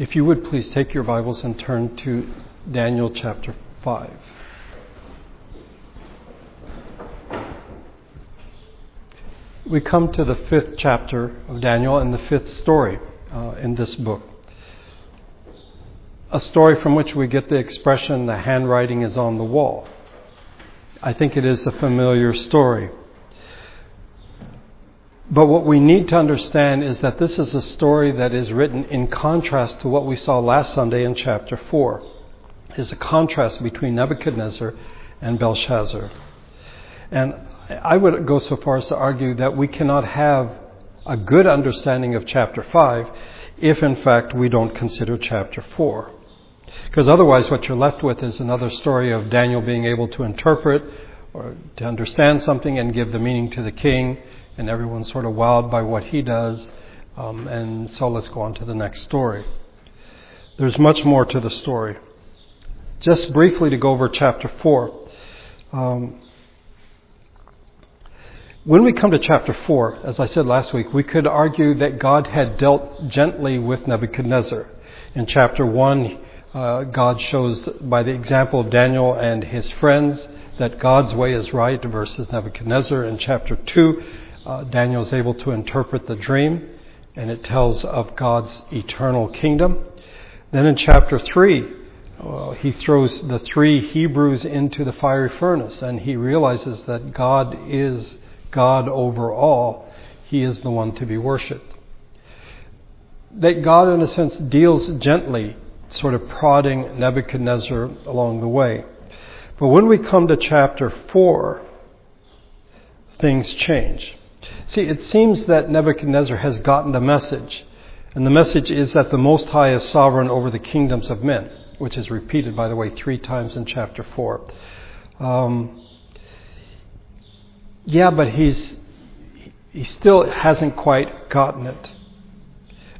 If you would please take your Bibles and turn to Daniel chapter 5. We come to the fifth chapter of Daniel and the fifth story uh, in this book. A story from which we get the expression, the handwriting is on the wall. I think it is a familiar story. But what we need to understand is that this is a story that is written in contrast to what we saw last Sunday in chapter 4. There's a contrast between Nebuchadnezzar and Belshazzar. And I would go so far as to argue that we cannot have a good understanding of chapter 5 if, in fact, we don't consider chapter 4. Because otherwise, what you're left with is another story of Daniel being able to interpret or to understand something and give the meaning to the king, and everyone's sort of wowed by what he does. Um, and so let's go on to the next story. There's much more to the story. Just briefly to go over chapter 4. Um, when we come to chapter 4, as I said last week, we could argue that God had dealt gently with Nebuchadnezzar. In chapter 1, uh, God shows by the example of Daniel and his friends that God's way is right versus Nebuchadnezzar. In chapter 2, uh, Daniel is able to interpret the dream, and it tells of God's eternal kingdom. Then in chapter 3, uh, he throws the three Hebrews into the fiery furnace, and he realizes that God is God over all. He is the one to be worshipped. That God, in a sense, deals gently, sort of prodding Nebuchadnezzar along the way. But when we come to chapter 4, things change. See, it seems that Nebuchadnezzar has gotten the message. And the message is that the Most High is sovereign over the kingdoms of men, which is repeated, by the way, three times in chapter 4. Um, yeah, but he's, he still hasn't quite gotten it.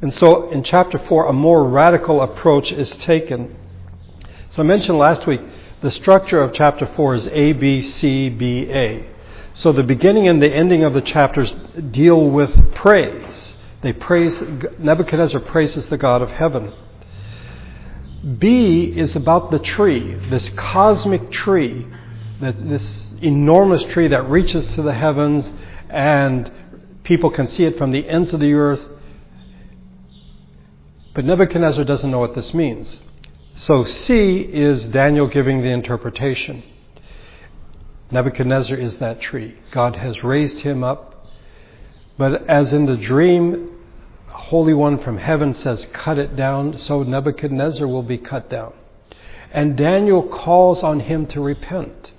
And so in chapter 4, a more radical approach is taken. So I mentioned last week, the structure of chapter 4 is A, B, C, B, A. So the beginning and the ending of the chapters deal with praise. They praise, Nebuchadnezzar praises the God of heaven. B is about the tree, this cosmic tree, this enormous tree that reaches to the heavens and people can see it from the ends of the earth. But Nebuchadnezzar doesn't know what this means. So C is Daniel giving the interpretation. Nebuchadnezzar is that tree. God has raised him up. But as in the dream, Holy One from heaven says, cut it down, so Nebuchadnezzar will be cut down. And Daniel calls on him to repent.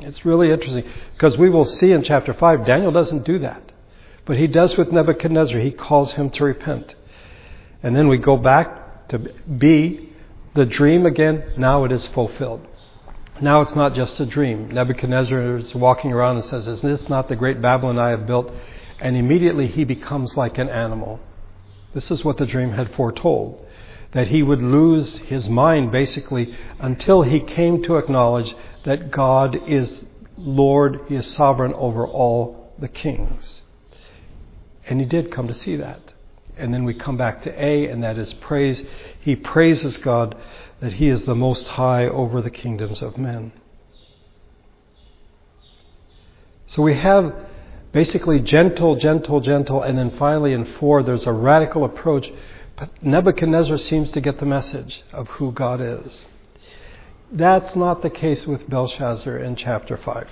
It's really interesting because we will see in chapter 5, Daniel doesn't do that. But he does with Nebuchadnezzar. He calls him to repent. And then we go back to B, the dream again, now it is fulfilled. Now it's not just a dream. Nebuchadnezzar is walking around and says, Is this not the great Babylon I have built? And immediately he becomes like an animal. This is what the dream had foretold that he would lose his mind basically until he came to acknowledge that God is Lord, He is sovereign over all the kings. And he did come to see that. And then we come back to A, and that is praise. He praises God that He is the most high over the kingdoms of men. So we have basically gentle, gentle, gentle, and then finally in four, there's a radical approach. But Nebuchadnezzar seems to get the message of who God is. That's not the case with Belshazzar in chapter 5.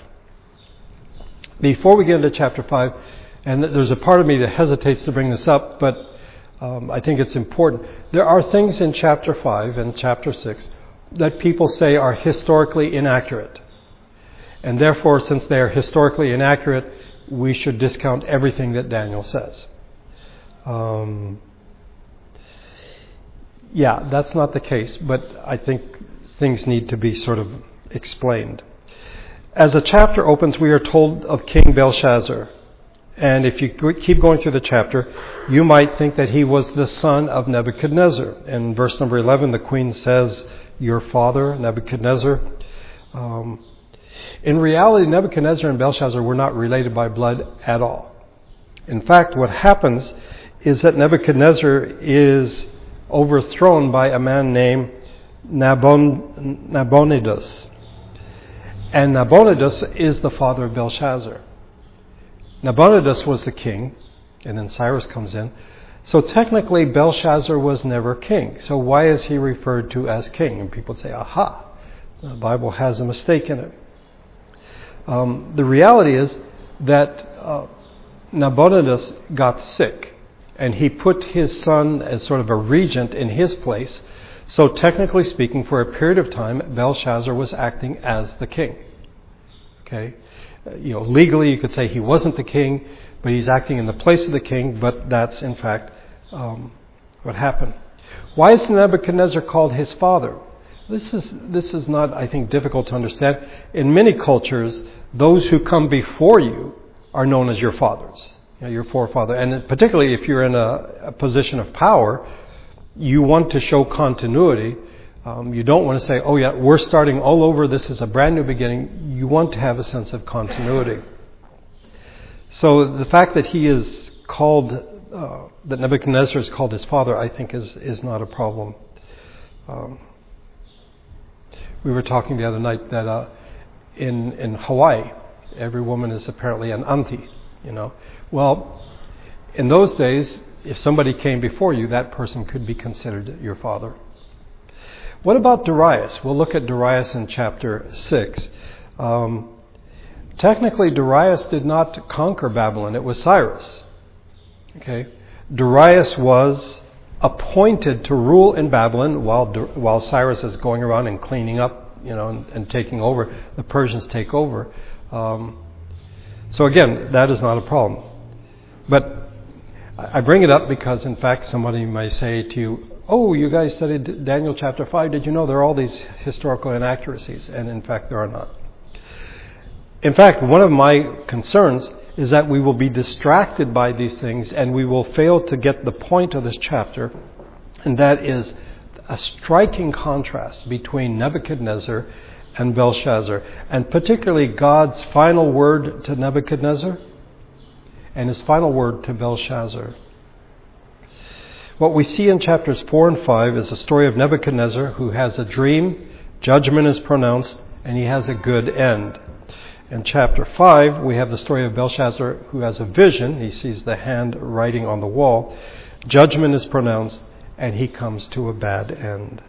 Before we get into chapter 5, and there's a part of me that hesitates to bring this up, but um, I think it's important. There are things in chapter 5 and chapter 6 that people say are historically inaccurate. And therefore, since they are historically inaccurate, we should discount everything that Daniel says. Um, yeah, that's not the case, but I think things need to be sort of explained. As the chapter opens, we are told of King Belshazzar. And if you keep going through the chapter, you might think that he was the son of Nebuchadnezzar. In verse number 11, the queen says, Your father, Nebuchadnezzar. Um, in reality, Nebuchadnezzar and Belshazzar were not related by blood at all. In fact, what happens is that Nebuchadnezzar is overthrown by a man named Nabon, Nabonidus. And Nabonidus is the father of Belshazzar. Nabonidus was the king, and then Cyrus comes in. So technically, Belshazzar was never king. So why is he referred to as king? And people say, aha, the Bible has a mistake in it. Um, the reality is that uh, Nabonidus got sick, and he put his son as sort of a regent in his place. So, technically speaking, for a period of time, Belshazzar was acting as the king. Okay? You know, legally you could say he wasn't the king, but he's acting in the place of the king, but that's in fact um, what happened. Why is Nebuchadnezzar called his father? This is, this is not, I think, difficult to understand. In many cultures, those who come before you are known as your fathers, you know, your forefather. And particularly if you're in a, a position of power, you want to show continuity. Um, you don't want to say, oh, yeah, we're starting all over, this is a brand new beginning. You want to have a sense of continuity. So the fact that he is called, uh, that Nebuchadnezzar is called his father, I think is, is not a problem. Um, we were talking the other night that uh, in, in Hawaii, every woman is apparently an auntie, you know. Well, in those days, if somebody came before you, that person could be considered your father. What about Darius? We'll look at Darius in chapter 6. Um, technically, Darius did not conquer Babylon, it was Cyrus. Okay? Darius was appointed to rule in Babylon while, while Cyrus is going around and cleaning up, you know, and, and taking over. The Persians take over. Um, so again, that is not a problem. But I bring it up because, in fact, somebody may say to you, "Oh, you guys studied Daniel chapter five. Did you know there are all these historical inaccuracies?" And in fact, there are not. In fact, one of my concerns is that we will be distracted by these things and we will fail to get the point of this chapter, and that is a striking contrast between Nebuchadnezzar and Belshazzar, and particularly God's final word to Nebuchadnezzar and his final word to Belshazzar. What we see in chapters 4 and 5 is a story of Nebuchadnezzar who has a dream, judgment is pronounced, and he has a good end. In chapter 5, we have the story of Belshazzar who has a vision. He sees the hand writing on the wall. Judgment is pronounced, and he comes to a bad end.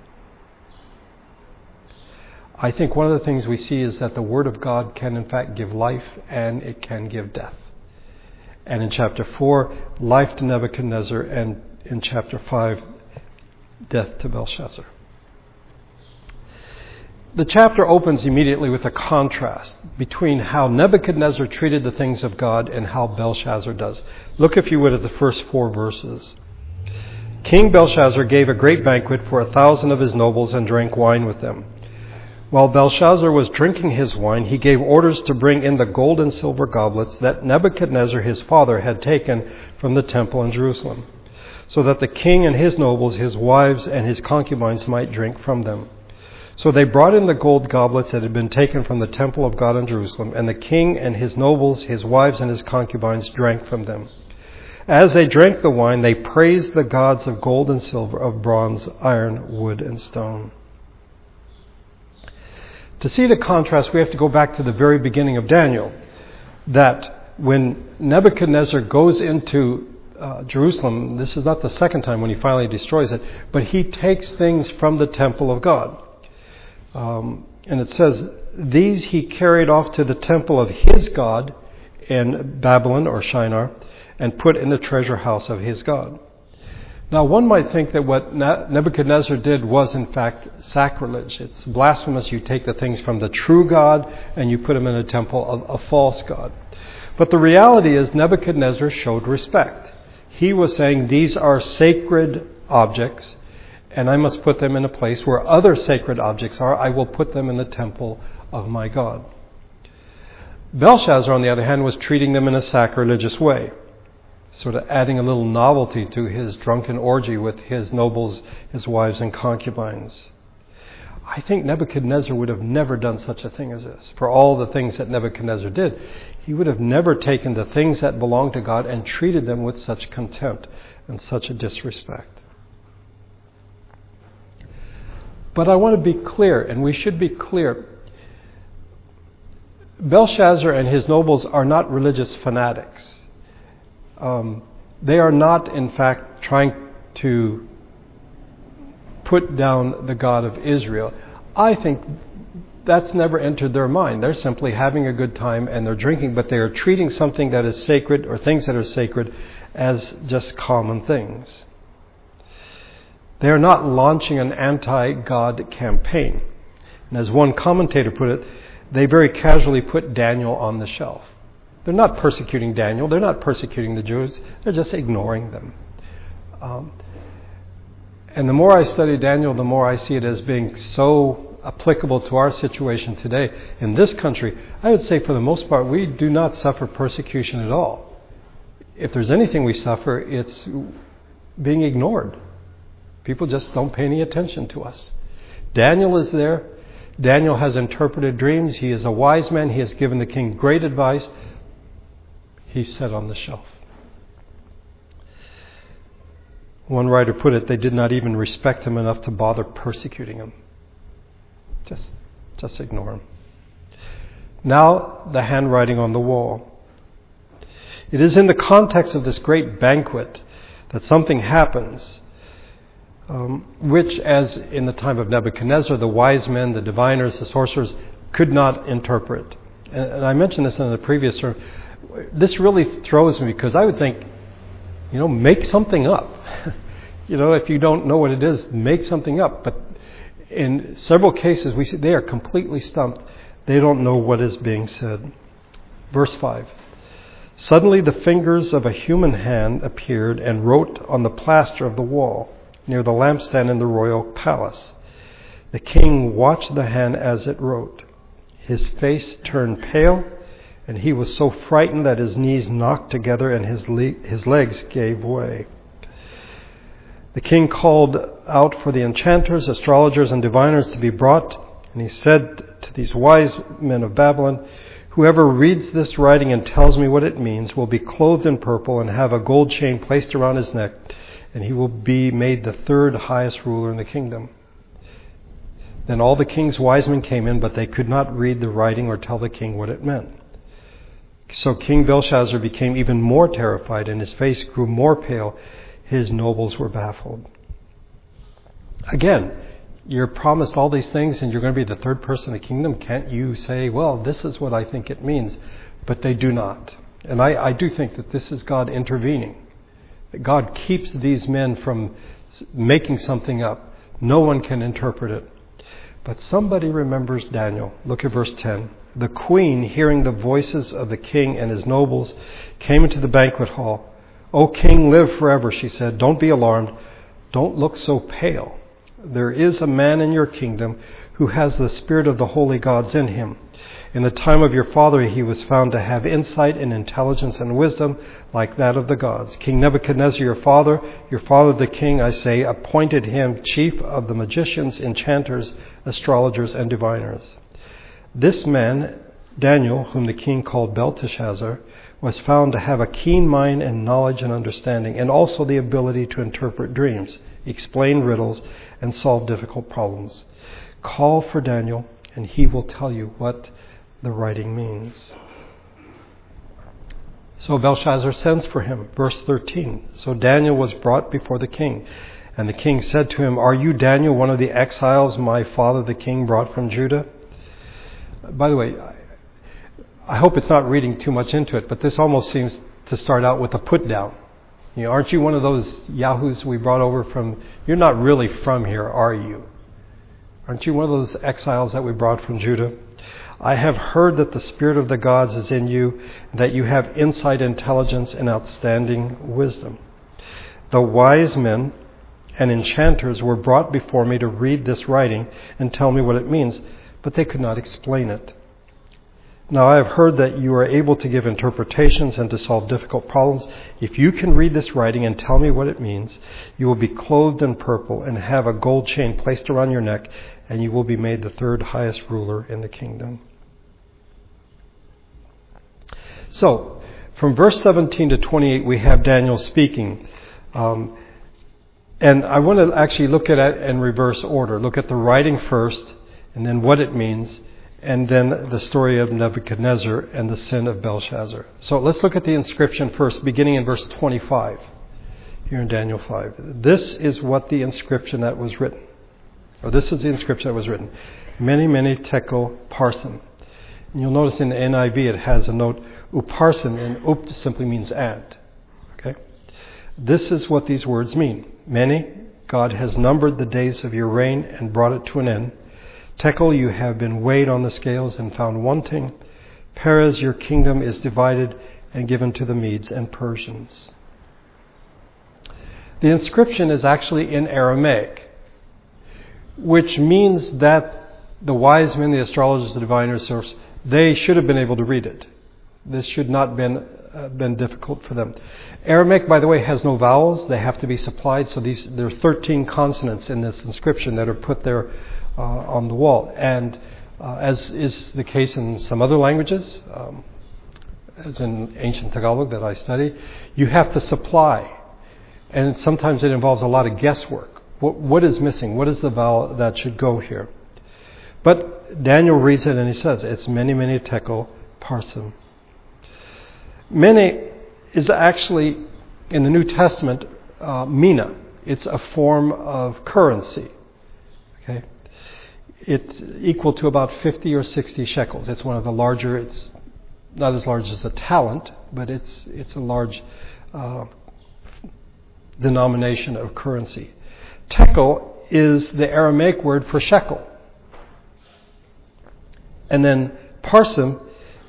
I think one of the things we see is that the Word of God can, in fact, give life and it can give death. And in chapter 4, life to Nebuchadnezzar, and in chapter 5, death to Belshazzar. The chapter opens immediately with a contrast between how Nebuchadnezzar treated the things of God and how Belshazzar does. Look, if you would, at the first four verses. King Belshazzar gave a great banquet for a thousand of his nobles and drank wine with them. While Belshazzar was drinking his wine, he gave orders to bring in the gold and silver goblets that Nebuchadnezzar his father had taken from the temple in Jerusalem, so that the king and his nobles, his wives, and his concubines might drink from them. So they brought in the gold goblets that had been taken from the temple of God in Jerusalem, and the king and his nobles, his wives, and his concubines drank from them. As they drank the wine, they praised the gods of gold and silver, of bronze, iron, wood, and stone. To see the contrast, we have to go back to the very beginning of Daniel. That when Nebuchadnezzar goes into uh, Jerusalem, this is not the second time when he finally destroys it, but he takes things from the temple of God. Um, and it says, These he carried off to the temple of his God in Babylon or Shinar and put in the treasure house of his God. Now, one might think that what Nebuchadnezzar did was, in fact, sacrilege. It's blasphemous. You take the things from the true God and you put them in a temple of a false God. But the reality is, Nebuchadnezzar showed respect. He was saying, These are sacred objects and I must put them in a place where other sacred objects are. I will put them in the temple of my God. Belshazzar, on the other hand, was treating them in a sacrilegious way, sort of adding a little novelty to his drunken orgy with his nobles, his wives, and concubines. I think Nebuchadnezzar would have never done such a thing as this. For all the things that Nebuchadnezzar did, he would have never taken the things that belonged to God and treated them with such contempt and such a disrespect. But I want to be clear, and we should be clear. Belshazzar and his nobles are not religious fanatics. Um, they are not, in fact, trying to put down the God of Israel. I think that's never entered their mind. They're simply having a good time and they're drinking, but they are treating something that is sacred or things that are sacred as just common things. They are not launching an anti God campaign. And as one commentator put it, they very casually put Daniel on the shelf. They're not persecuting Daniel, they're not persecuting the Jews, they're just ignoring them. Um, and the more I study Daniel, the more I see it as being so applicable to our situation today. In this country, I would say for the most part, we do not suffer persecution at all. If there's anything we suffer, it's being ignored. People just don't pay any attention to us. Daniel is there. Daniel has interpreted dreams. He is a wise man. He has given the king great advice. He's set on the shelf. One writer put it, they did not even respect him enough to bother persecuting him. Just, just ignore him. Now, the handwriting on the wall. It is in the context of this great banquet that something happens, um, which, as in the time of Nebuchadnezzar, the wise men, the diviners, the sorcerers could not interpret. And, and I mentioned this in the previous sermon. This really throws me because I would think, you know, make something up. you know, if you don't know what it is, make something up. But in several cases, we see they are completely stumped. They don't know what is being said. Verse 5. Suddenly the fingers of a human hand appeared and wrote on the plaster of the wall near the lampstand in the royal palace. The king watched the hand as it wrote. His face turned pale, and he was so frightened that his knees knocked together and his, le- his legs gave way. The king called out for the enchanters, astrologers, and diviners to be brought, and he said to these wise men of Babylon, Whoever reads this writing and tells me what it means will be clothed in purple and have a gold chain placed around his neck, and he will be made the third highest ruler in the kingdom. Then all the king's wise men came in, but they could not read the writing or tell the king what it meant. So King Belshazzar became even more terrified, and his face grew more pale. His nobles were baffled. Again, you're promised all these things and you're going to be the third person in the kingdom, can't you say, well, this is what I think it means? But they do not. And I, I do think that this is God intervening. That God keeps these men from making something up. No one can interpret it. But somebody remembers Daniel. Look at verse 10. The queen, hearing the voices of the king and his nobles, came into the banquet hall. O king, live forever, she said. Don't be alarmed. Don't look so pale. There is a man in your kingdom who has the spirit of the holy gods in him. In the time of your father, he was found to have insight and intelligence and wisdom like that of the gods. King Nebuchadnezzar, your father, your father the king, I say, appointed him chief of the magicians, enchanters, astrologers, and diviners. This man, Daniel, whom the king called Belteshazzar, was found to have a keen mind and knowledge and understanding, and also the ability to interpret dreams, explain riddles, and solve difficult problems. Call for Daniel, and he will tell you what the writing means. So Belshazzar sends for him. Verse 13. So Daniel was brought before the king. And the king said to him, Are you Daniel, one of the exiles my father the king brought from Judah? By the way, I hope it's not reading too much into it, but this almost seems to start out with a put down. You know, aren't you one of those yahoos we brought over from? You're not really from here, are you? Aren't you one of those exiles that we brought from Judah? I have heard that the Spirit of the gods is in you, that you have insight, intelligence, and outstanding wisdom. The wise men and enchanters were brought before me to read this writing and tell me what it means, but they could not explain it. Now, I have heard that you are able to give interpretations and to solve difficult problems. If you can read this writing and tell me what it means, you will be clothed in purple and have a gold chain placed around your neck, and you will be made the third highest ruler in the kingdom. So, from verse 17 to 28, we have Daniel speaking. Um, And I want to actually look at it in reverse order. Look at the writing first, and then what it means, and then the story of Nebuchadnezzar and the sin of Belshazzar. So let's look at the inscription first, beginning in verse 25, here in Daniel 5. This is what the inscription that was written. Or this is the inscription that was written. Mene, mene tekel parsin. And you'll notice in the NIV it has a note upharsin, and up simply means and. Okay? This is what these words mean. Mene, God has numbered the days of your reign and brought it to an end. Tekel, you have been weighed on the scales and found wanting. Peres, your kingdom is divided and given to the Medes and Persians. The inscription is actually in Aramaic, which means that the wise men, the astrologers, the diviners, they should have been able to read it. This should not have been, uh, been difficult for them. Aramaic, by the way, has no vowels. They have to be supplied. So these, there are 13 consonants in this inscription that are put there uh, on the wall. And uh, as is the case in some other languages, um, as in ancient Tagalog that I study, you have to supply. And sometimes it involves a lot of guesswork. What, what is missing? What is the vowel that should go here? But Daniel reads it and he says, it's mene, mene tekel parsin. Mene is actually, in the New Testament, uh, mina. It's a form of currency. It's equal to about 50 or 60 shekels. It's one of the larger, it's not as large as a talent, but it's, it's a large uh, denomination of currency. Tekel is the Aramaic word for shekel. And then parsim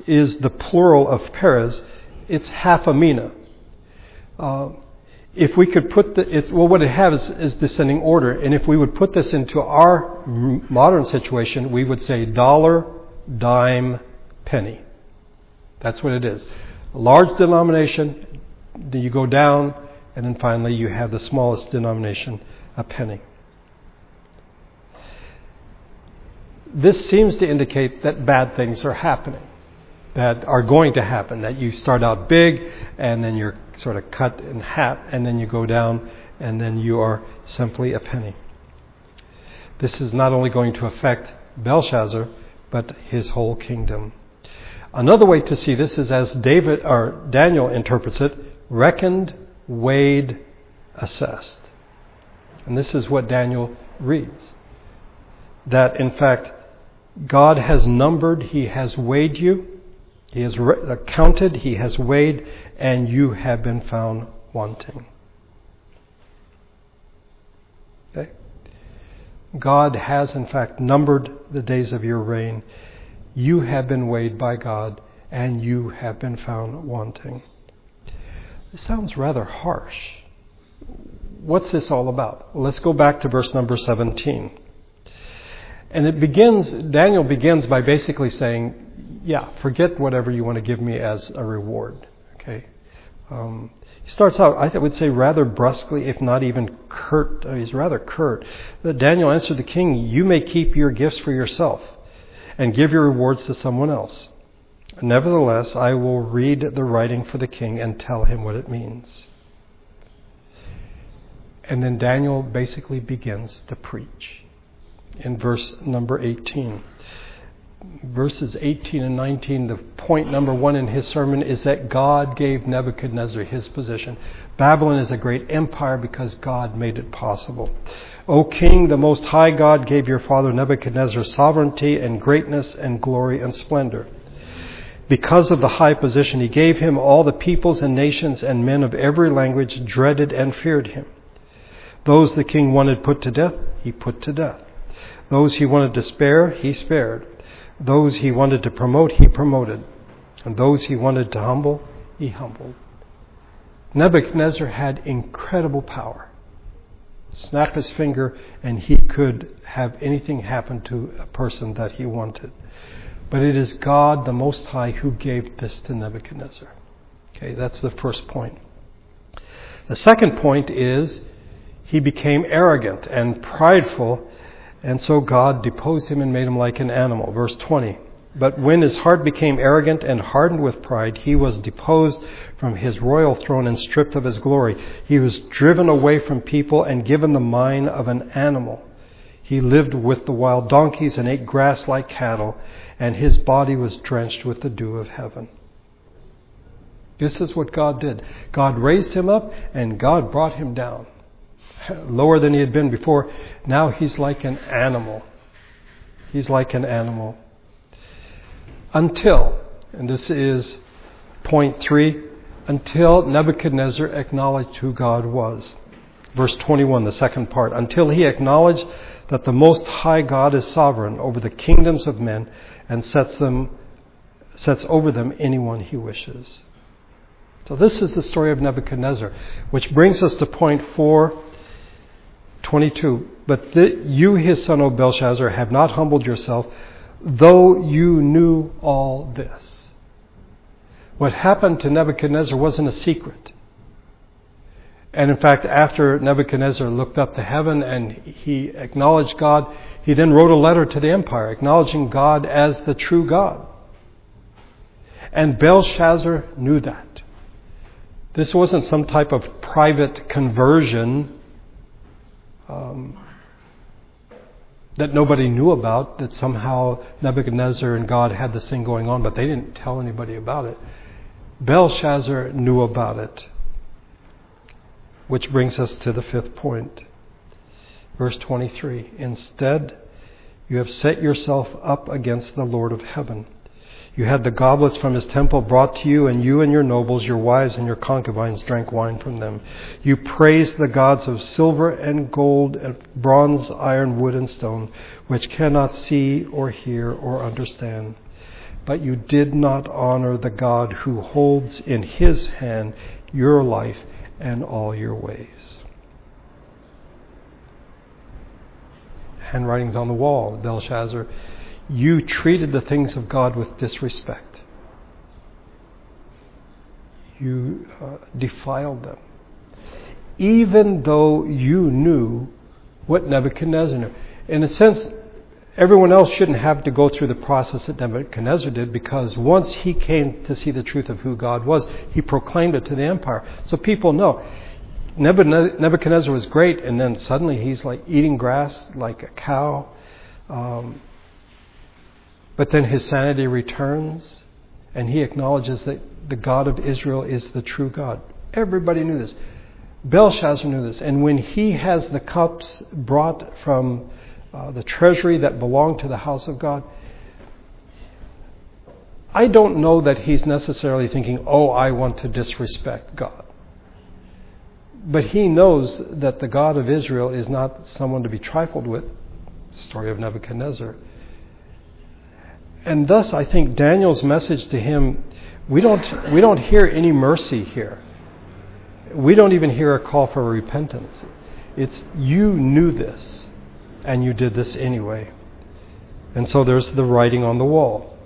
is the plural of peres. It's half a mina. Uh, if we could put the, it, well, what it has is, is descending order. And if we would put this into our modern situation, we would say dollar, dime, penny. That's what it is. Large denomination, then you go down, and then finally you have the smallest denomination, a penny. This seems to indicate that bad things are happening, that are going to happen, that you start out big and then you're sort of cut in half and then you go down and then you are simply a penny. This is not only going to affect Belshazzar, but his whole kingdom. Another way to see this is as David or Daniel interprets it, reckoned, weighed, assessed. And this is what Daniel reads. That in fact God has numbered, He has weighed you, He has re- counted, He has weighed, and you have been found wanting. Okay? God has, in fact, numbered the days of your reign. You have been weighed by God, and you have been found wanting. This sounds rather harsh. What's this all about? Let's go back to verse number 17. And it begins, Daniel begins by basically saying, yeah, forget whatever you want to give me as a reward. Okay? Um, he starts out, I would say, rather brusquely, if not even curt. Uh, he's rather curt. But Daniel answered the king, You may keep your gifts for yourself and give your rewards to someone else. Nevertheless, I will read the writing for the king and tell him what it means. And then Daniel basically begins to preach in verse number 18. Verses 18 and 19, the point number one in his sermon is that God gave Nebuchadnezzar his position. Babylon is a great empire because God made it possible. O king, the most high God gave your father Nebuchadnezzar sovereignty and greatness and glory and splendor. Because of the high position he gave him, all the peoples and nations and men of every language dreaded and feared him. Those the king wanted put to death, he put to death. Those he wanted to spare, he spared. Those he wanted to promote, he promoted. And those he wanted to humble, he humbled. Nebuchadnezzar had incredible power. Snap his finger, and he could have anything happen to a person that he wanted. But it is God, the Most High, who gave this to Nebuchadnezzar. Okay, that's the first point. The second point is he became arrogant and prideful and so God deposed him and made him like an animal. Verse 20 But when his heart became arrogant and hardened with pride, he was deposed from his royal throne and stripped of his glory. He was driven away from people and given the mind of an animal. He lived with the wild donkeys and ate grass like cattle, and his body was drenched with the dew of heaven. This is what God did. God raised him up, and God brought him down. Lower than he had been before. Now he's like an animal. He's like an animal. Until, and this is point three, until Nebuchadnezzar acknowledged who God was. Verse 21, the second part. Until he acknowledged that the Most High God is sovereign over the kingdoms of men and sets them sets over them anyone he wishes. So this is the story of Nebuchadnezzar, which brings us to point 422. But the, you, his son, O Belshazzar, have not humbled yourself, though you knew all this. What happened to Nebuchadnezzar wasn't a secret. And in fact, after Nebuchadnezzar looked up to heaven and he acknowledged God, he then wrote a letter to the empire acknowledging God as the true God. And Belshazzar knew that. This wasn't some type of private conversion um, that nobody knew about, that somehow Nebuchadnezzar and God had this thing going on, but they didn't tell anybody about it. Belshazzar knew about it. Which brings us to the fifth point. Verse 23 Instead, you have set yourself up against the Lord of heaven you had the goblets from his temple brought to you, and you and your nobles, your wives, and your concubines drank wine from them. You praised the gods of silver and gold, and bronze, iron, wood, and stone, which cannot see or hear or understand. But you did not honor the God who holds in his hand your life and all your ways. Handwritings on the wall, Belshazzar you treated the things of God with disrespect. You uh, defiled them. Even though you knew what Nebuchadnezzar knew. In a sense, everyone else shouldn't have to go through the process that Nebuchadnezzar did because once he came to see the truth of who God was, he proclaimed it to the empire. So people know. Nebuchadnezzar was great, and then suddenly he's like eating grass like a cow. Um, but then his sanity returns and he acknowledges that the God of Israel is the true God. Everybody knew this. Belshazzar knew this. And when he has the cups brought from uh, the treasury that belonged to the house of God, I don't know that he's necessarily thinking, oh, I want to disrespect God. But he knows that the God of Israel is not someone to be trifled with. Story of Nebuchadnezzar. And thus, I think Daniel's message to him, we don't, we don't hear any mercy here. We don't even hear a call for repentance. It's you knew this, and you did this anyway. And so there's the writing on the wall.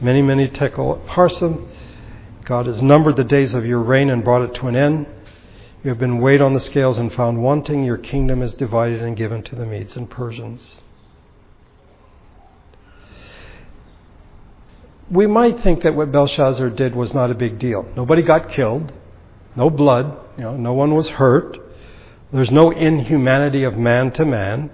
Mene, mene tekel parsim. God has numbered the days of your reign and brought it to an end. You have been weighed on the scales and found wanting. Your kingdom is divided and given to the Medes and Persians. We might think that what Belshazzar did was not a big deal. Nobody got killed, no blood, you know, no one was hurt. There's no inhumanity of man to man.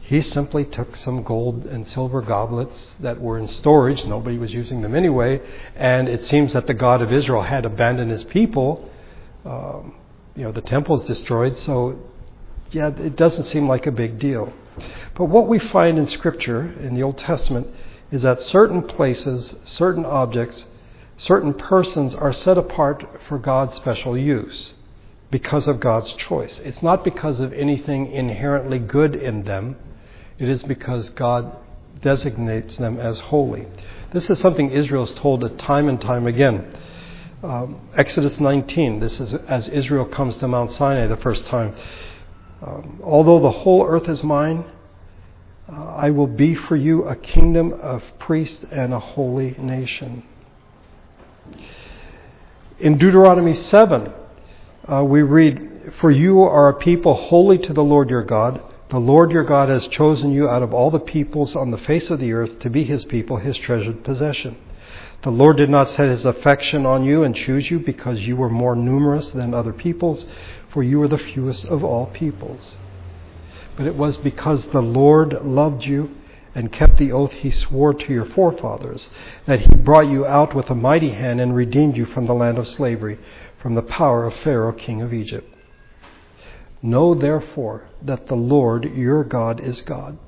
He simply took some gold and silver goblets that were in storage. Nobody was using them anyway. And it seems that the God of Israel had abandoned his people. Um, you know, the temple's destroyed. So, yeah, it doesn't seem like a big deal. But what we find in Scripture, in the Old Testament, is that certain places, certain objects, certain persons are set apart for God's special use because of God's choice. It's not because of anything inherently good in them, it is because God designates them as holy. This is something Israel is told time and time again. Um, Exodus 19, this is as Israel comes to Mount Sinai the first time. Um, Although the whole earth is mine, I will be for you a kingdom of priests and a holy nation. In Deuteronomy 7, uh, we read, For you are a people holy to the Lord your God. The Lord your God has chosen you out of all the peoples on the face of the earth to be his people, his treasured possession. The Lord did not set his affection on you and choose you because you were more numerous than other peoples, for you were the fewest of all peoples. But it was because the Lord loved you and kept the oath he swore to your forefathers that he brought you out with a mighty hand and redeemed you from the land of slavery, from the power of Pharaoh, king of Egypt. Know therefore that the Lord your God is God.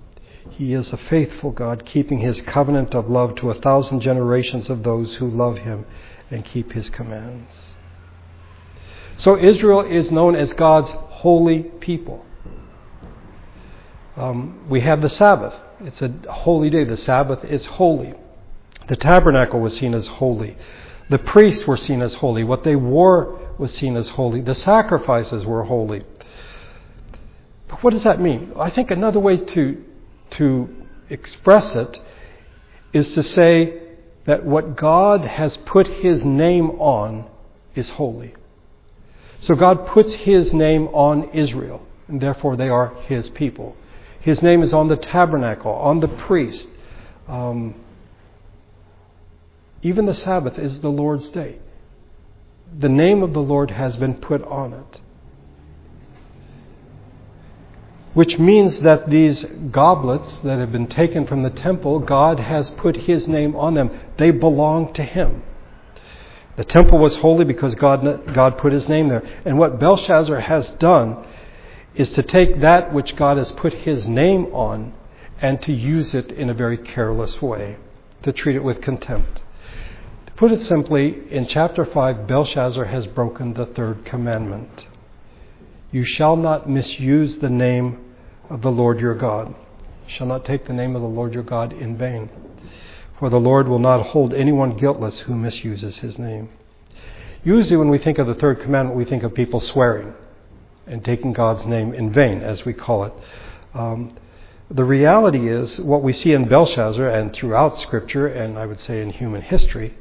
He is a faithful God, keeping his covenant of love to a thousand generations of those who love him and keep his commands. So Israel is known as God's holy people. Um, we have the Sabbath. It's a holy day. The Sabbath is holy. The tabernacle was seen as holy. The priests were seen as holy. What they wore was seen as holy. The sacrifices were holy. But what does that mean? I think another way to, to express it is to say that what God has put His name on is holy. So God puts His name on Israel, and therefore they are His people. His name is on the tabernacle, on the priest. Um, even the Sabbath is the Lord's day. The name of the Lord has been put on it. Which means that these goblets that have been taken from the temple, God has put His name on them. They belong to Him. The temple was holy because God, God put His name there. And what Belshazzar has done is to take that which God has put His name on and to use it in a very careless way, to treat it with contempt. To put it simply, in chapter 5, Belshazzar has broken the third commandment. You shall not misuse the name of the Lord your God. You shall not take the name of the Lord your God in vain. For the Lord will not hold anyone guiltless who misuses his name. Usually, when we think of the third commandment, we think of people swearing and taking God's name in vain, as we call it. Um, the reality is, what we see in Belshazzar and throughout Scripture, and I would say in human history,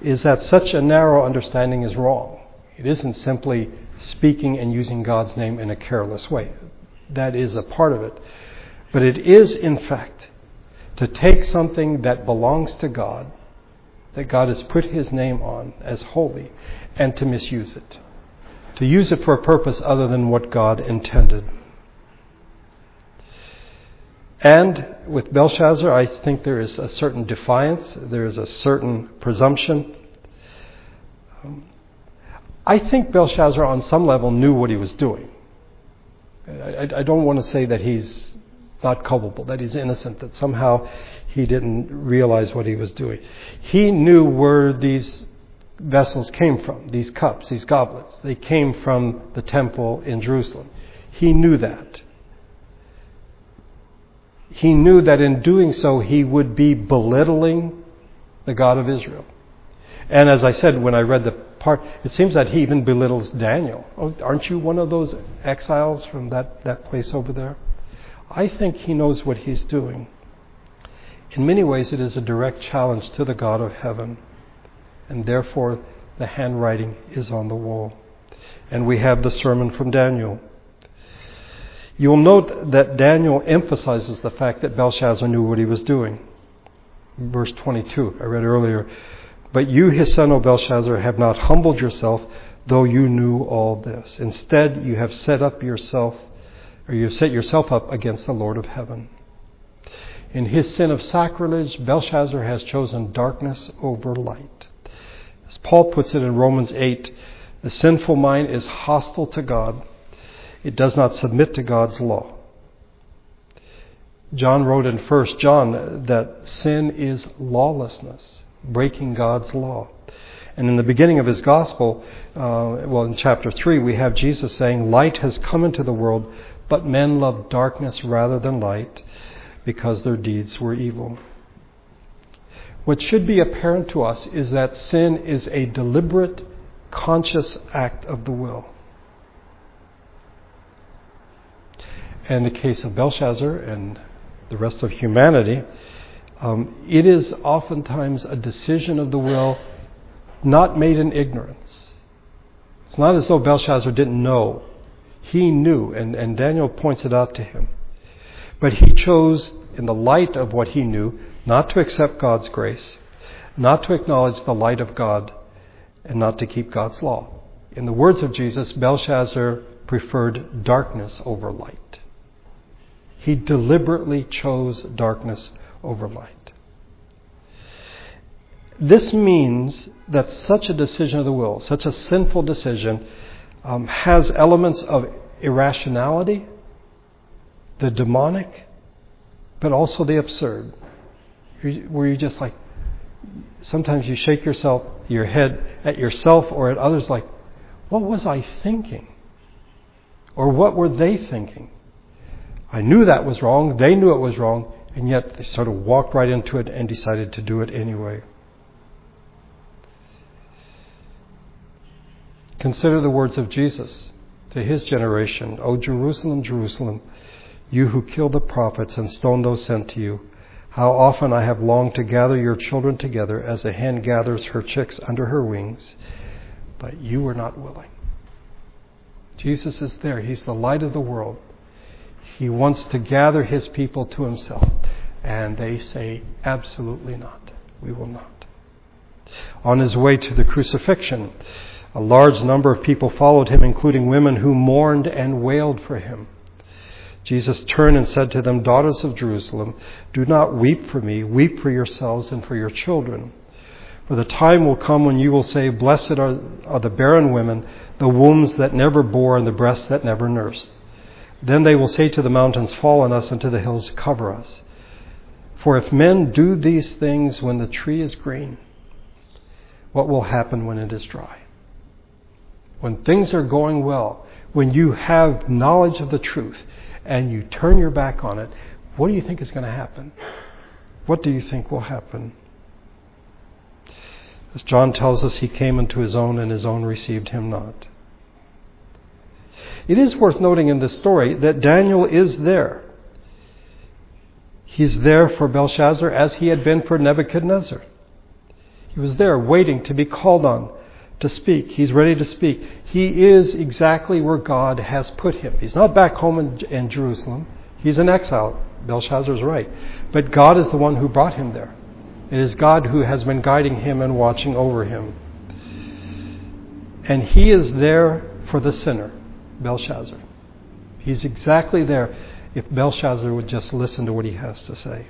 is that such a narrow understanding is wrong. It isn't simply speaking and using God's name in a careless way. That is a part of it. But it is, in fact, to take something that belongs to God, that God has put His name on as holy, and to misuse it to use it for a purpose other than what God intended. And with Belshazzar, I think there is a certain defiance, there is a certain presumption. Um, I think Belshazzar, on some level, knew what he was doing. I, I, don't want to say that he's not culpable, that he's innocent, that somehow he didn't realize what he was doing. He knew where these vessels came from, these cups, these goblets. They came from the temple in Jerusalem. He knew that. He knew that in doing so, he would be belittling the God of Israel. And as I said when I read the part, it seems that he even belittles Daniel. Oh, aren't you one of those exiles from that, that place over there? I think he knows what he's doing. In many ways, it is a direct challenge to the God of heaven and therefore the handwriting is on the wall. And we have the sermon from Daniel. You'll note that Daniel emphasizes the fact that Belshazzar knew what he was doing. Verse 22, I read earlier. But you, his son, O Belshazzar, have not humbled yourself, though you knew all this. Instead, you have set up yourself, or you have set yourself up against the Lord of heaven. In his sin of sacrilege, Belshazzar has chosen darkness over light. As Paul puts it in Romans 8, the sinful mind is hostile to God. It does not submit to God's law. John wrote in 1 John that sin is lawlessness, breaking God's law. And in the beginning of his gospel, uh, well, in chapter 3, we have Jesus saying, Light has come into the world, but men love darkness rather than light because their deeds were evil. What should be apparent to us is that sin is a deliberate, conscious act of the will. In the case of Belshazzar and the rest of humanity, um, it is oftentimes a decision of the will not made in ignorance. It's not as though Belshazzar didn't know. He knew, and, and Daniel points it out to him. But he chose, in the light of what he knew, not to accept God's grace, not to acknowledge the light of God, and not to keep God's law. In the words of Jesus, Belshazzar preferred darkness over light. He deliberately chose darkness over light. This means that such a decision of the will, such a sinful decision, um, has elements of irrationality, the demonic, but also the absurd. Where you just like, sometimes you shake yourself, your head at yourself or at others, like, what was I thinking? Or what were they thinking? I knew that was wrong, they knew it was wrong, and yet they sort of walked right into it and decided to do it anyway. Consider the words of Jesus to his generation O Jerusalem, Jerusalem, you who kill the prophets and stone those sent to you, how often I have longed to gather your children together as a hen gathers her chicks under her wings, but you were not willing. Jesus is there. He's the light of the world. He wants to gather his people to himself. And they say, absolutely not. We will not. On his way to the crucifixion, a large number of people followed him, including women who mourned and wailed for him. Jesus turned and said to them, Daughters of Jerusalem, do not weep for me, weep for yourselves and for your children. For the time will come when you will say, Blessed are, are the barren women, the wombs that never bore, and the breasts that never nursed. Then they will say to the mountains, Fall on us, and to the hills, Cover us. For if men do these things when the tree is green, what will happen when it is dry? When things are going well, when you have knowledge of the truth and you turn your back on it, what do you think is going to happen? What do you think will happen? As John tells us, he came into his own, and his own received him not. It is worth noting in this story that Daniel is there. He's there for Belshazzar as he had been for Nebuchadnezzar. He was there waiting to be called on to speak. He's ready to speak. He is exactly where God has put him. He's not back home in, in Jerusalem. He's in exile. Belshazzar's right. But God is the one who brought him there. It is God who has been guiding him and watching over him. And he is there for the sinner, Belshazzar. He's exactly there if Belshazzar would just listen to what he has to say.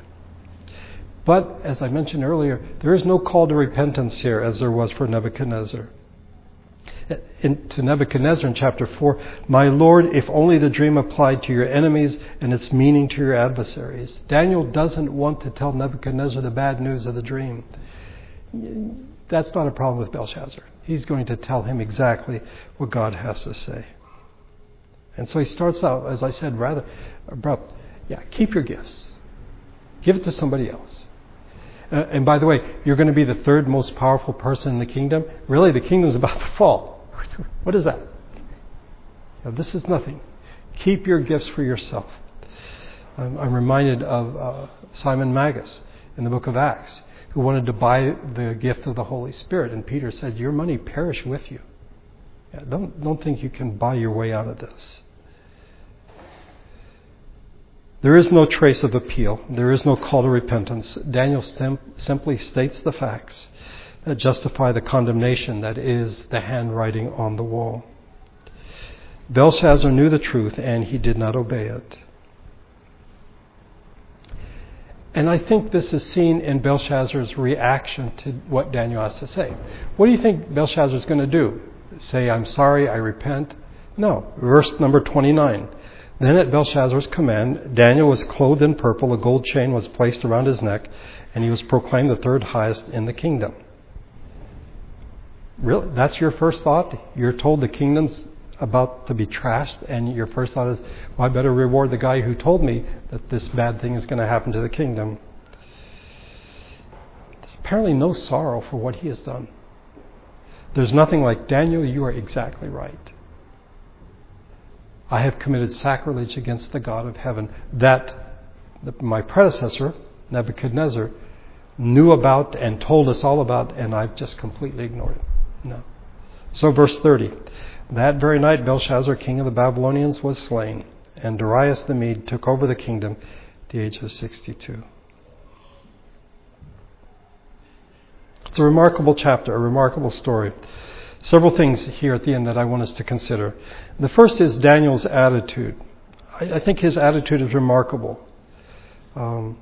But, as I mentioned earlier, there is no call to repentance here as there was for Nebuchadnezzar in, to Nebuchadnezzar in chapter 4 My Lord, if only the dream applied to your enemies and its meaning to your adversaries. Daniel doesn't want to tell Nebuchadnezzar the bad news of the dream. That's not a problem with Belshazzar. He's going to tell him exactly what God has to say. And so he starts out, as I said, rather abrupt. Yeah, keep your gifts, give it to somebody else. Uh, and by the way, you're going to be the third most powerful person in the kingdom. Really, the kingdom's about to fall. What is that? Now, this is nothing. Keep your gifts for yourself. I'm, I'm reminded of uh, Simon Magus in the book of Acts, who wanted to buy the gift of the Holy Spirit, and Peter said, "Your money perish with you. Yeah, don't don't think you can buy your way out of this." There is no trace of appeal. There is no call to repentance. Daniel sim- simply states the facts that justify the condemnation that is the handwriting on the wall. Belshazzar knew the truth and he did not obey it. And I think this is seen in Belshazzar's reaction to what Daniel has to say. What do you think Belshazzar is going to do? Say, I'm sorry, I repent? No. Verse number 29. Then at Belshazzar's command, Daniel was clothed in purple, a gold chain was placed around his neck, and he was proclaimed the third highest in the kingdom. Really? That's your first thought? You're told the kingdom's about to be trashed, and your first thought is, well, I better reward the guy who told me that this bad thing is going to happen to the kingdom. There's apparently no sorrow for what he has done. There's nothing like, Daniel, you are exactly right. I have committed sacrilege against the God of heaven that my predecessor, Nebuchadnezzar, knew about and told us all about, and I've just completely ignored it. No. So, verse 30 That very night, Belshazzar, king of the Babylonians, was slain, and Darius the Mede took over the kingdom at the age of 62. It's a remarkable chapter, a remarkable story. Several things here at the end that I want us to consider. The first is Daniel's attitude. I, I think his attitude is remarkable. Um,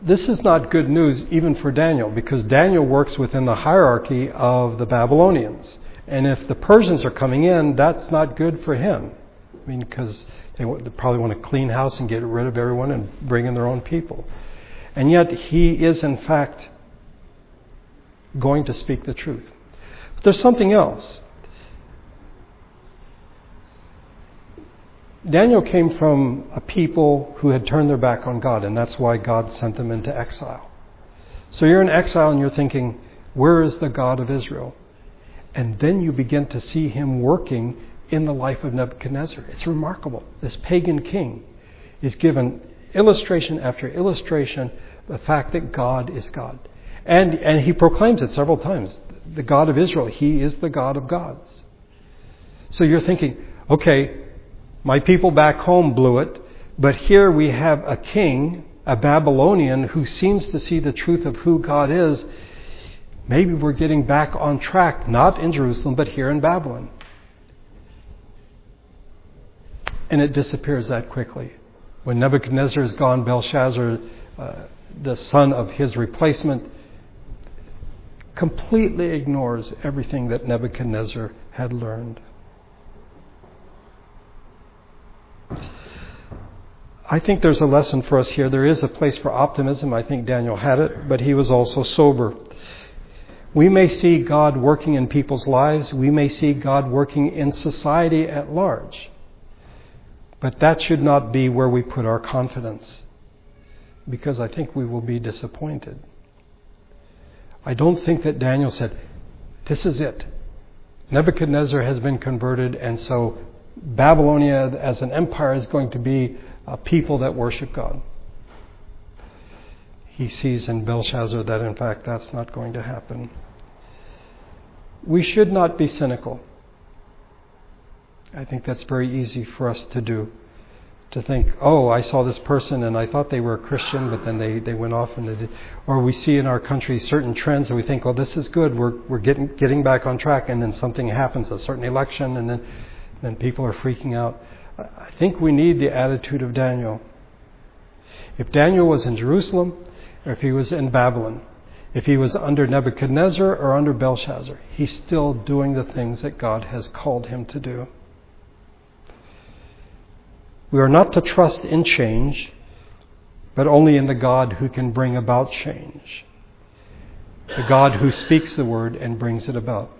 this is not good news even for Daniel because Daniel works within the hierarchy of the Babylonians. And if the Persians are coming in, that's not good for him. I mean, because they probably want to clean house and get rid of everyone and bring in their own people. And yet, he is in fact going to speak the truth. But there's something else. Daniel came from a people who had turned their back on God, and that's why God sent them into exile. So you're in exile and you're thinking, where is the God of Israel? And then you begin to see him working in the life of Nebuchadnezzar. It's remarkable. This pagan king is given illustration after illustration the fact that God is God. And, and he proclaims it several times. The God of Israel, he is the God of gods. So you're thinking, okay, my people back home blew it, but here we have a king, a Babylonian, who seems to see the truth of who God is. Maybe we're getting back on track, not in Jerusalem, but here in Babylon. And it disappears that quickly. When Nebuchadnezzar is gone, Belshazzar, uh, the son of his replacement, completely ignores everything that Nebuchadnezzar had learned. I think there's a lesson for us here. There is a place for optimism. I think Daniel had it, but he was also sober. We may see God working in people's lives. We may see God working in society at large. But that should not be where we put our confidence, because I think we will be disappointed. I don't think that Daniel said, This is it. Nebuchadnezzar has been converted, and so Babylonia as an empire is going to be a people that worship God. He sees in Belshazzar that, in fact, that's not going to happen. We should not be cynical. I think that's very easy for us to do to think, oh, I saw this person and I thought they were a Christian, but then they, they went off and they did. Or we see in our country certain trends and we think, well, this is good. We're, we're getting, getting back on track. And then something happens, a certain election, and then, then people are freaking out. I think we need the attitude of Daniel. If Daniel was in Jerusalem or if he was in Babylon, if he was under Nebuchadnezzar or under Belshazzar, he's still doing the things that God has called him to do. We are not to trust in change, but only in the God who can bring about change. The God who speaks the word and brings it about.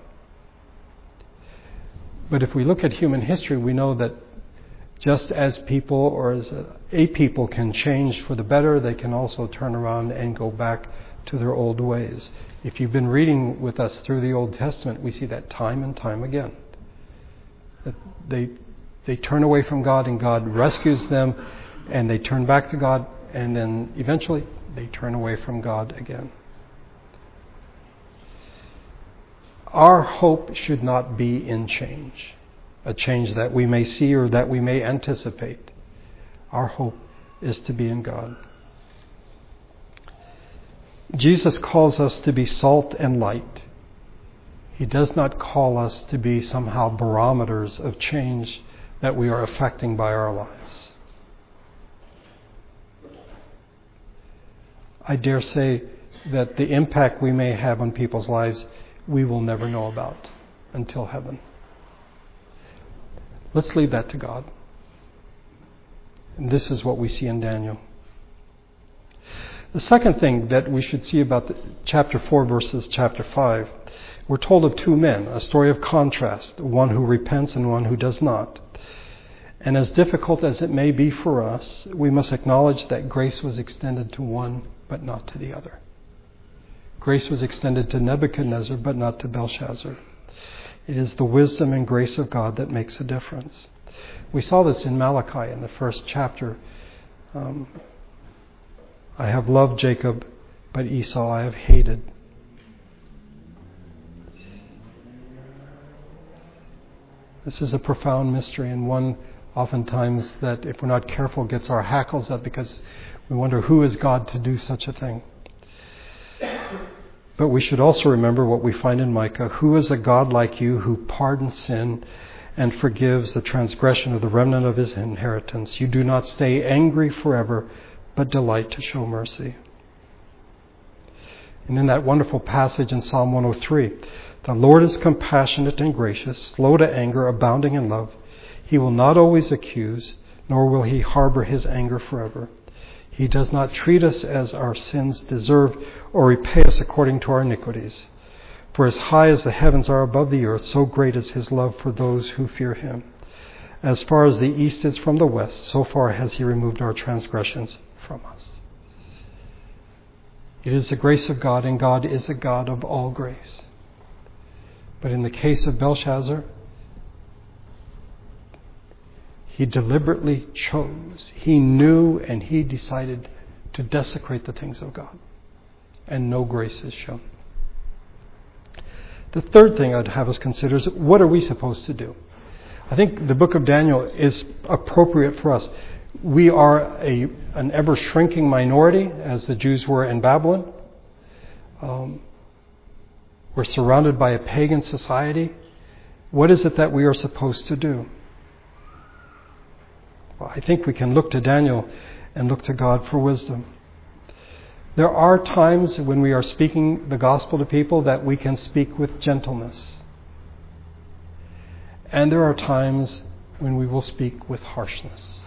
But if we look at human history, we know that just as people or as a people can change for the better, they can also turn around and go back to their old ways. If you've been reading with us through the Old Testament, we see that time and time again. That they they turn away from God and God rescues them and they turn back to God and then eventually they turn away from God again. Our hope should not be in change, a change that we may see or that we may anticipate. Our hope is to be in God. Jesus calls us to be salt and light. He does not call us to be somehow barometers of change that we are affecting by our lives. I dare say that the impact we may have on people's lives, we will never know about until heaven. Let's leave that to God. And this is what we see in Daniel. The second thing that we should see about the, chapter 4 versus chapter 5, we're told of two men, a story of contrast, one who repents and one who does not. And as difficult as it may be for us, we must acknowledge that grace was extended to one, but not to the other. Grace was extended to Nebuchadnezzar, but not to Belshazzar. It is the wisdom and grace of God that makes a difference. We saw this in Malachi in the first chapter. Um, I have loved Jacob, but Esau I have hated. This is a profound mystery and one oftentimes that, if we're not careful, gets our hackles up because we wonder who is God to do such a thing. But we should also remember what we find in Micah Who is a God like you who pardons sin and forgives the transgression of the remnant of his inheritance? You do not stay angry forever, but delight to show mercy. And in that wonderful passage in Psalm 103, the Lord is compassionate and gracious, slow to anger, abounding in love. He will not always accuse, nor will he harbor his anger forever. He does not treat us as our sins deserve or repay us according to our iniquities. For as high as the heavens are above the earth, so great is his love for those who fear him. As far as the east is from the west, so far has he removed our transgressions from us. It is the grace of God, and God is a God of all grace. But in the case of Belshazzar, he deliberately chose, he knew, and he decided to desecrate the things of God. And no grace is shown. The third thing I'd have us consider is what are we supposed to do? I think the book of Daniel is appropriate for us. We are a, an ever shrinking minority, as the Jews were in Babylon. Um, we're surrounded by a pagan society. What is it that we are supposed to do? I think we can look to Daniel and look to God for wisdom. There are times when we are speaking the gospel to people that we can speak with gentleness. And there are times when we will speak with harshness.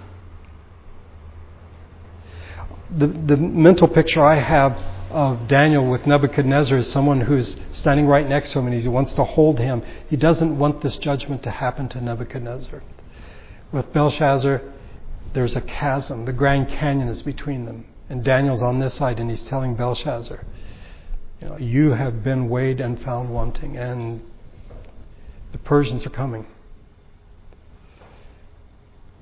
The, the mental picture I have of Daniel with Nebuchadnezzar is someone who's standing right next to him and he wants to hold him. He doesn't want this judgment to happen to Nebuchadnezzar. With Belshazzar, there's a chasm. The Grand Canyon is between them. And Daniel's on this side, and he's telling Belshazzar, you, know, you have been weighed and found wanting, and the Persians are coming.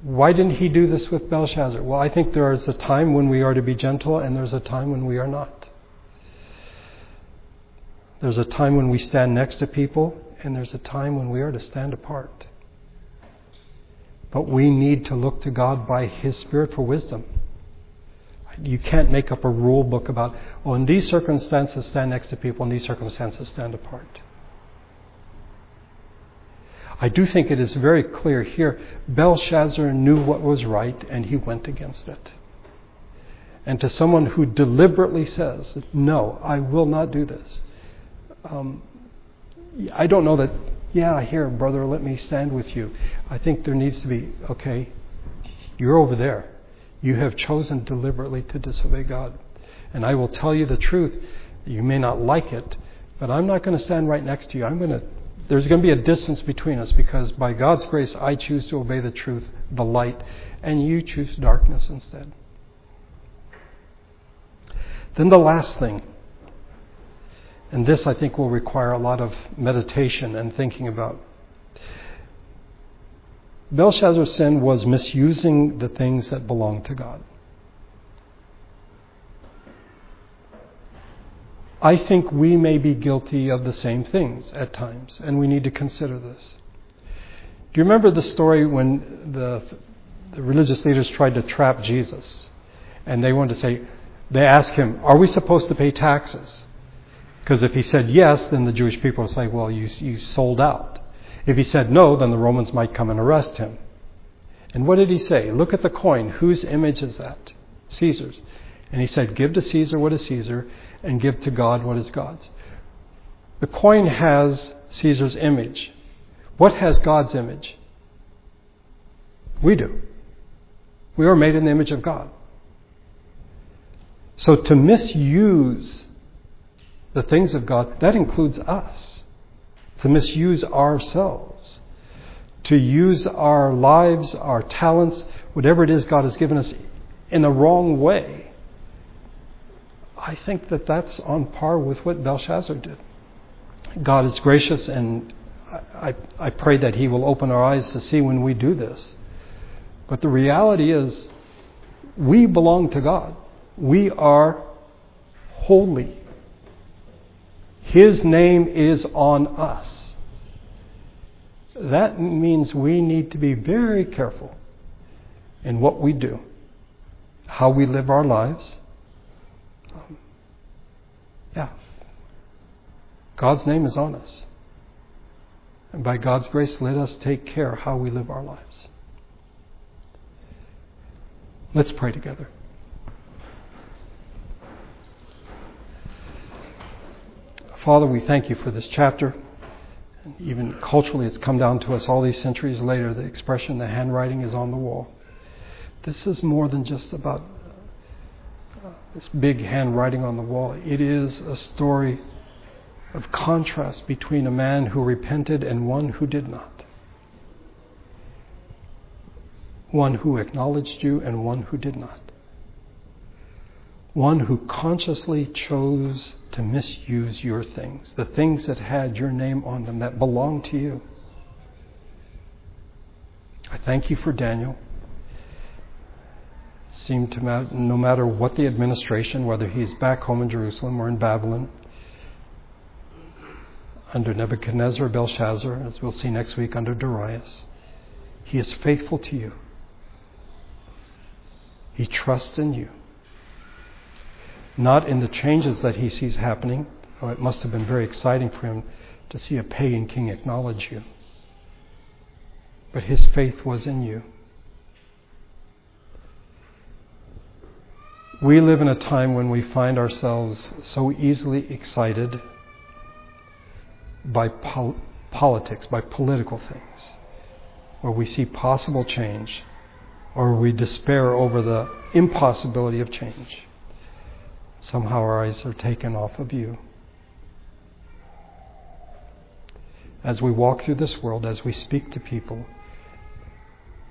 Why didn't he do this with Belshazzar? Well, I think there is a time when we are to be gentle, and there's a time when we are not. There's a time when we stand next to people, and there's a time when we are to stand apart. But we need to look to God by His Spirit for wisdom. You can't make up a rule book about, oh, in these circumstances, stand next to people, in these circumstances, stand apart. I do think it is very clear here Belshazzar knew what was right and he went against it. And to someone who deliberately says, No, I will not do this, um, I don't know that yeah, here, brother, let me stand with you. I think there needs to be, okay, you're over there. You have chosen deliberately to disobey God. And I will tell you the truth. You may not like it, but I'm not going to stand right next to you. I'm going to, there's going to be a distance between us because by God's grace, I choose to obey the truth, the light, and you choose darkness instead. Then the last thing and this, I think, will require a lot of meditation and thinking about. Belshazzar's sin was misusing the things that belong to God. I think we may be guilty of the same things at times, and we need to consider this. Do you remember the story when the, the religious leaders tried to trap Jesus? And they wanted to say, they asked him, Are we supposed to pay taxes? Because if he said yes, then the Jewish people would say, well, you, you sold out. If he said no, then the Romans might come and arrest him. And what did he say? Look at the coin. Whose image is that? Caesar's. And he said, Give to Caesar what is Caesar, and give to God what is God's. The coin has Caesar's image. What has God's image? We do. We are made in the image of God. So to misuse the things of God, that includes us. To misuse ourselves, to use our lives, our talents, whatever it is God has given us in a wrong way. I think that that's on par with what Belshazzar did. God is gracious, and I, I pray that He will open our eyes to see when we do this. But the reality is, we belong to God. We are holy. His name is on us. that means we need to be very careful in what we do, how we live our lives. Um, yeah. God's name is on us. And by God's grace, let us take care how we live our lives. Let's pray together. Father, we thank you for this chapter. Even culturally, it's come down to us all these centuries later. The expression, the handwriting is on the wall. This is more than just about this big handwriting on the wall. It is a story of contrast between a man who repented and one who did not. One who acknowledged you and one who did not. One who consciously chose to misuse your things, the things that had your name on them, that belonged to you. I thank you for Daniel. Seemed to matter, no matter what the administration, whether he's back home in Jerusalem or in Babylon, under Nebuchadnezzar Belshazzar, as we'll see next week under Darius, he is faithful to you. He trusts in you not in the changes that he sees happening. Oh, it must have been very exciting for him to see a pagan king acknowledge you. But his faith was in you. We live in a time when we find ourselves so easily excited by pol- politics, by political things, where we see possible change, or we despair over the impossibility of change somehow our eyes are taken off of you. As we walk through this world, as we speak to people,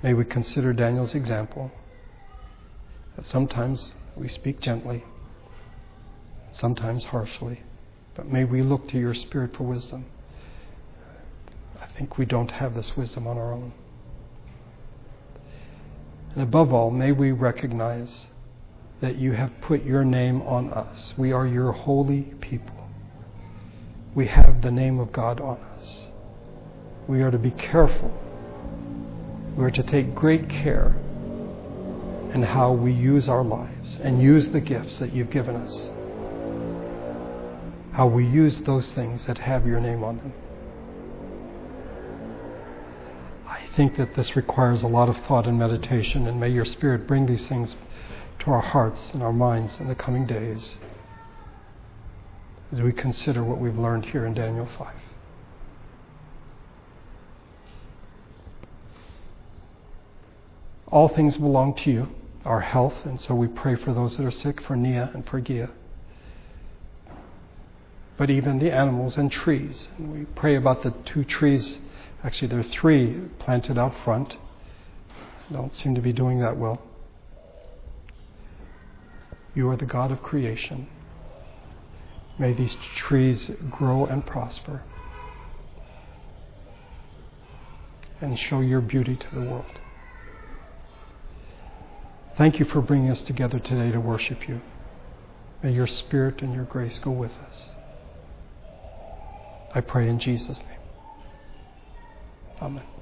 may we consider Daniel's example. That sometimes we speak gently, sometimes harshly, but may we look to your Spirit for wisdom. I think we don't have this wisdom on our own. And above all, may we recognize that you have put your name on us. We are your holy people. We have the name of God on us. We are to be careful. We are to take great care in how we use our lives and use the gifts that you've given us. How we use those things that have your name on them. I think that this requires a lot of thought and meditation, and may your Spirit bring these things to our hearts and our minds in the coming days as we consider what we've learned here in Daniel 5. All things belong to you, our health, and so we pray for those that are sick, for Nia and for Gia. But even the animals and trees. And we pray about the two trees, actually, there are three planted out front. Don't seem to be doing that well. You are the God of creation. May these trees grow and prosper and show your beauty to the world. Thank you for bringing us together today to worship you. May your spirit and your grace go with us. I pray in Jesus' name. Amen.